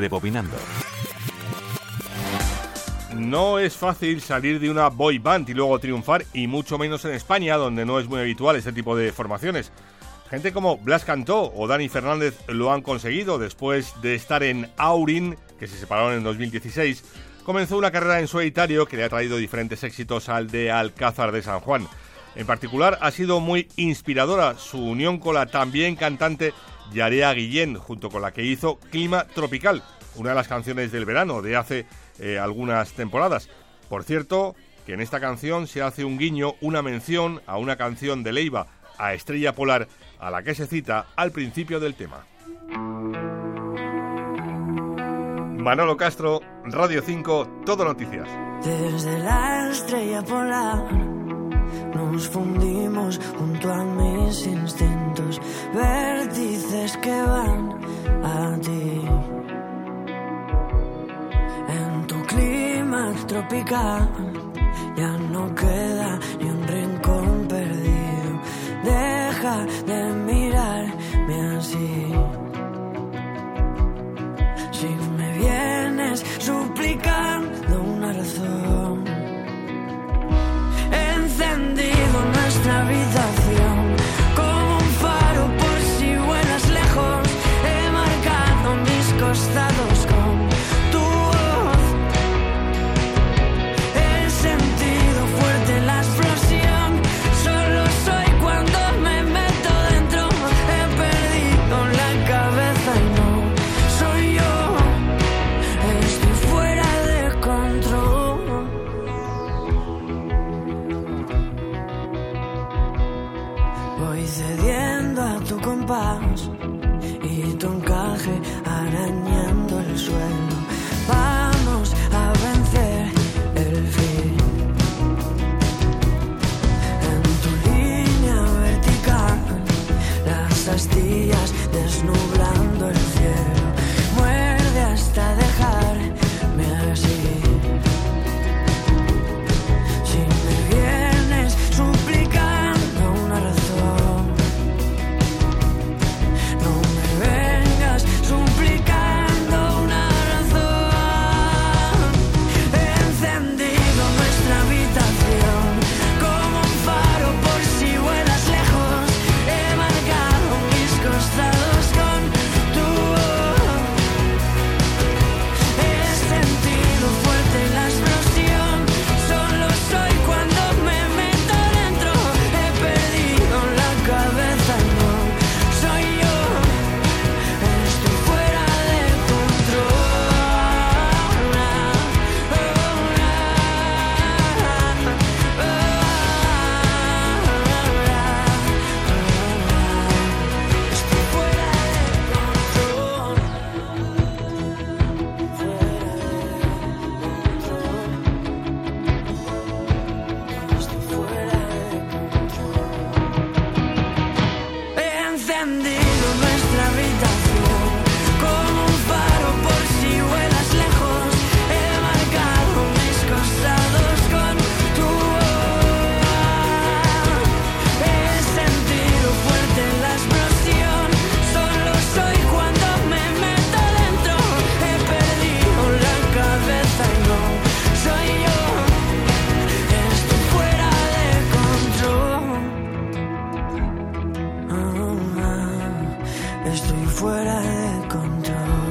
Rebobinando. No es fácil salir de una boy band y luego triunfar, y mucho menos en España, donde no es muy habitual este tipo de formaciones. Gente como Blas Cantó o Dani Fernández lo han conseguido después de estar en Aurin, que se separaron en 2016. Comenzó una carrera en solitario que le ha traído diferentes éxitos al de Alcázar de San Juan. En particular, ha sido muy inspiradora su unión con la también cantante Yarea Guillén, junto con la que hizo Clima Tropical, una de las canciones del verano de hace eh, algunas temporadas. Por cierto, que en esta canción se hace un guiño, una mención a una canción de Leiva, a Estrella Polar, a la que se cita al principio del tema. Manolo Castro, Radio 5, Todo Noticias. Desde la estrella polar nos fundimos junto a mis instintos, vértices que van ya no queda ni un rincón perdido. Deja de mirarme así. Si me vienes suplicando una razón, encendido nuestra habitación Voy cediendo a tu compás y tu encaje arañando el suelo. Vamos a vencer el fin. En tu línea vertical, las astillas desnublando el cielo. Estoy fuera de control.